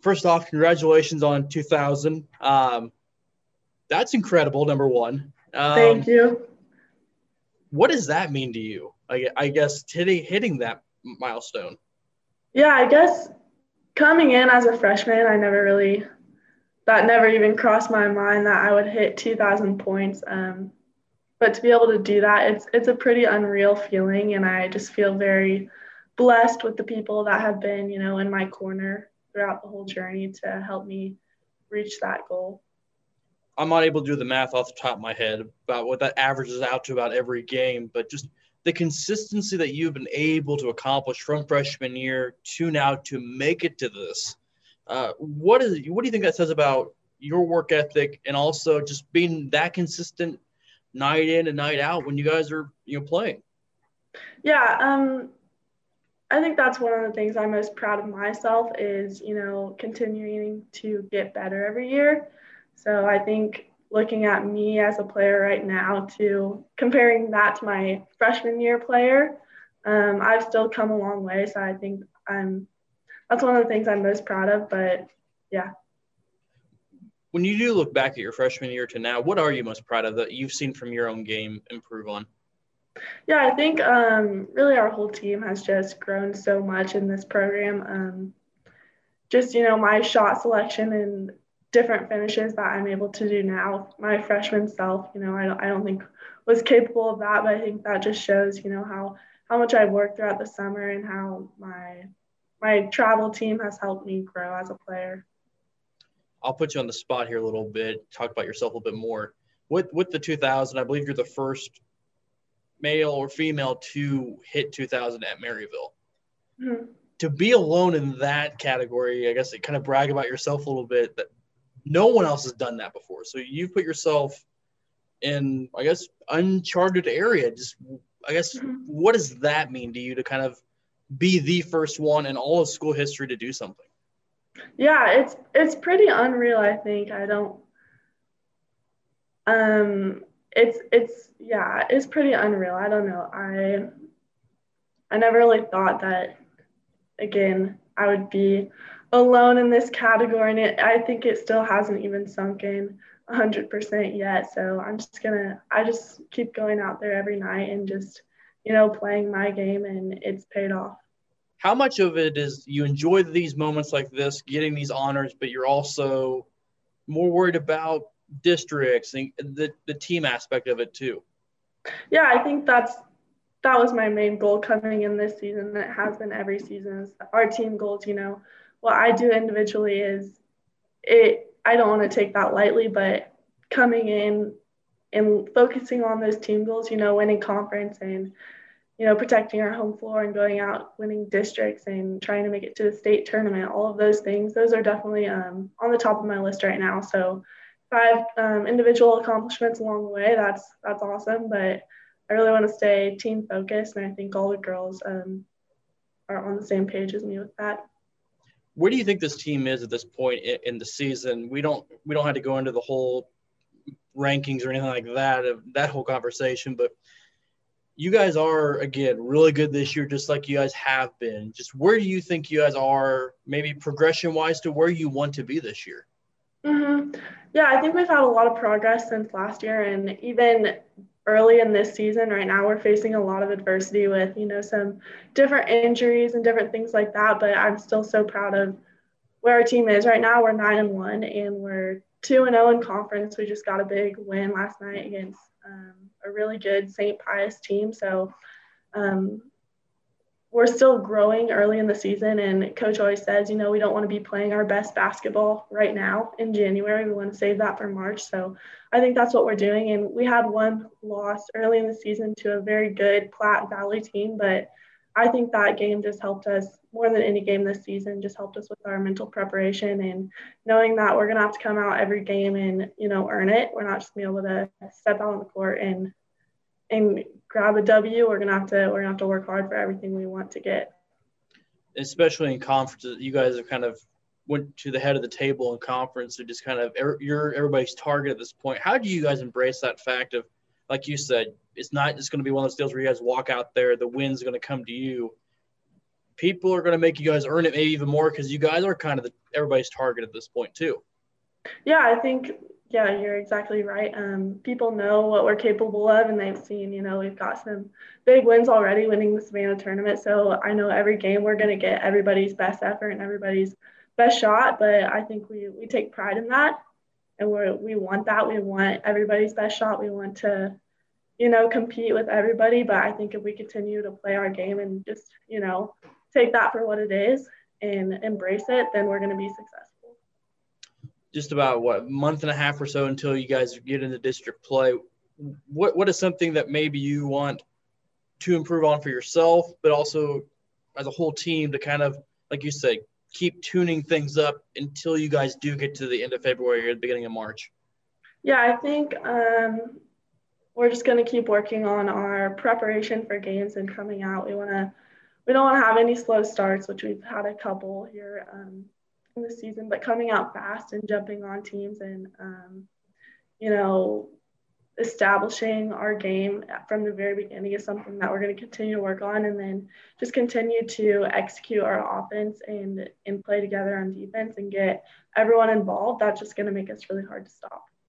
first off, congratulations on 2000. Um, that's incredible. Number one. Um, Thank you. What does that mean to you? I, I guess hitting hitting that milestone. Yeah, I guess coming in as a freshman, I never really that never even crossed my mind that I would hit 2,000 points. Um, but to be able to do that, it's it's a pretty unreal feeling, and I just feel very blessed with the people that have been, you know, in my corner throughout the whole journey to help me reach that goal. I'm not able to do the math off the top of my head about what that averages out to about every game, but just the consistency that you've been able to accomplish from freshman year to now to make it to this. Uh, what is what do you think that says about your work ethic and also just being that consistent night in and night out when you guys are you know playing? Yeah, um, I think that's one of the things I'm most proud of myself is, you know, continuing to get better every year. So I think looking at me as a player right now to comparing that to my freshman year player, um, I've still come a long way. So I think I'm that's one of the things I'm most proud of. But yeah. When you do look back at your freshman year to now, what are you most proud of that you've seen from your own game improve on? Yeah, I think um, really our whole team has just grown so much in this program. Um, just, you know, my shot selection and different finishes that I'm able to do now. My freshman self, you know, I don't, I don't think was capable of that, but I think that just shows, you know, how, how much I've worked throughout the summer and how my, my travel team has helped me grow as a player. I'll put you on the spot here a little bit, talk about yourself a little bit more. With, with the 2000, I believe you're the first male or female to hit 2000 at Maryville. Mm-hmm. To be alone in that category, I guess it kind of brag about yourself a little bit that no one else has done that before. So you put yourself in, I guess, uncharted area. Just, I guess, mm-hmm. what does that mean to you to kind of be the first one in all of school history to do something? Yeah, it's it's pretty unreal. I think I don't. Um, it's it's yeah, it's pretty unreal. I don't know. I I never really thought that again I would be alone in this category and it, I think it still hasn't even sunk in 100% yet. So I'm just to I just keep going out there every night and just you know playing my game and it's paid off. How much of it is you enjoy these moments like this, getting these honors, but you're also more worried about districts and the, the team aspect of it too. Yeah, I think that's that was my main goal coming in this season. It has been every season. Is our team goals, you know, what I do individually is it. I don't want to take that lightly, but coming in and focusing on those team goals, you know, winning conference and you know protecting our home floor and going out winning districts and trying to make it to the state tournament all of those things those are definitely um, on the top of my list right now so five um, individual accomplishments along the way. That's that's awesome, but I really want to stay team focused, and I think all the girls um, are on the same page as me with that. Where do you think this team is at this point in the season? We don't we don't have to go into the whole rankings or anything like that of that whole conversation, but you guys are again really good this year, just like you guys have been. Just where do you think you guys are, maybe progression wise, to where you want to be this year? Mm-hmm. Yeah, I think we've had a lot of progress since last year, and even early in this season, right now, we're facing a lot of adversity with you know some different injuries and different things like that. But I'm still so proud of where our team is right now. We're nine and one, and we're two and 0 in conference. We just got a big win last night against um, a really good St. Pius team. So um, we're still growing early in the season and coach always says you know we don't want to be playing our best basketball right now in january. We want to save that for march. So i think that's what we're doing. And we had one loss early in the season to a very good platte valley team but i think that game just helped us more than any game this season just helped us with our mental preparation and knowing that we're going to have to come out every game and you know earn it. We're not just going to be able to step out on the court and and grab a W, we're gonna have to we're gonna have to work hard for everything we want to get. Especially in conferences, you guys have kind of went to the head of the table in conference and just kind of er, you're everybody's target at this point. How do you guys embrace that fact of, like you said, it's not just going to be one of those deals where you guys walk out there, the win's going to come to you. people are going to make you guys earn it maybe even more because you guys are kind of the, everybody's target at this point too. Yeah, I think yeah, you're exactly right. Um, people know what we're capable of, and they've seen, you know, we've got some big wins already winning the Savannah tournament. So I know every game we're going to get everybody's best effort and everybody's best shot, but I think we, we take pride in that. And we we want that. We want everybody's best shot. We want to, you know, compete with everybody. But I think if we continue to play our game and just, you know, take that for what it is and embrace it, then we're going to be successful just about what month and a half or so until you guys get into district play. What what is something that maybe you want to improve on for yourself, but also as a whole team to kind of, like you said, keep tuning things up until you guys do get to the end of February or the beginning of March? Yeah, I think um, we're just going to keep working on our preparation for games and coming out. We want to, we don't want to have any slow starts, which we've had a couple here um, the season, but coming out fast and jumping on teams and, um, you know, establishing our game from the very beginning is something that we're going to continue to work on and then just continue to execute our offense and and play together on defense and get everyone involved. That's just going to make us really hard to stop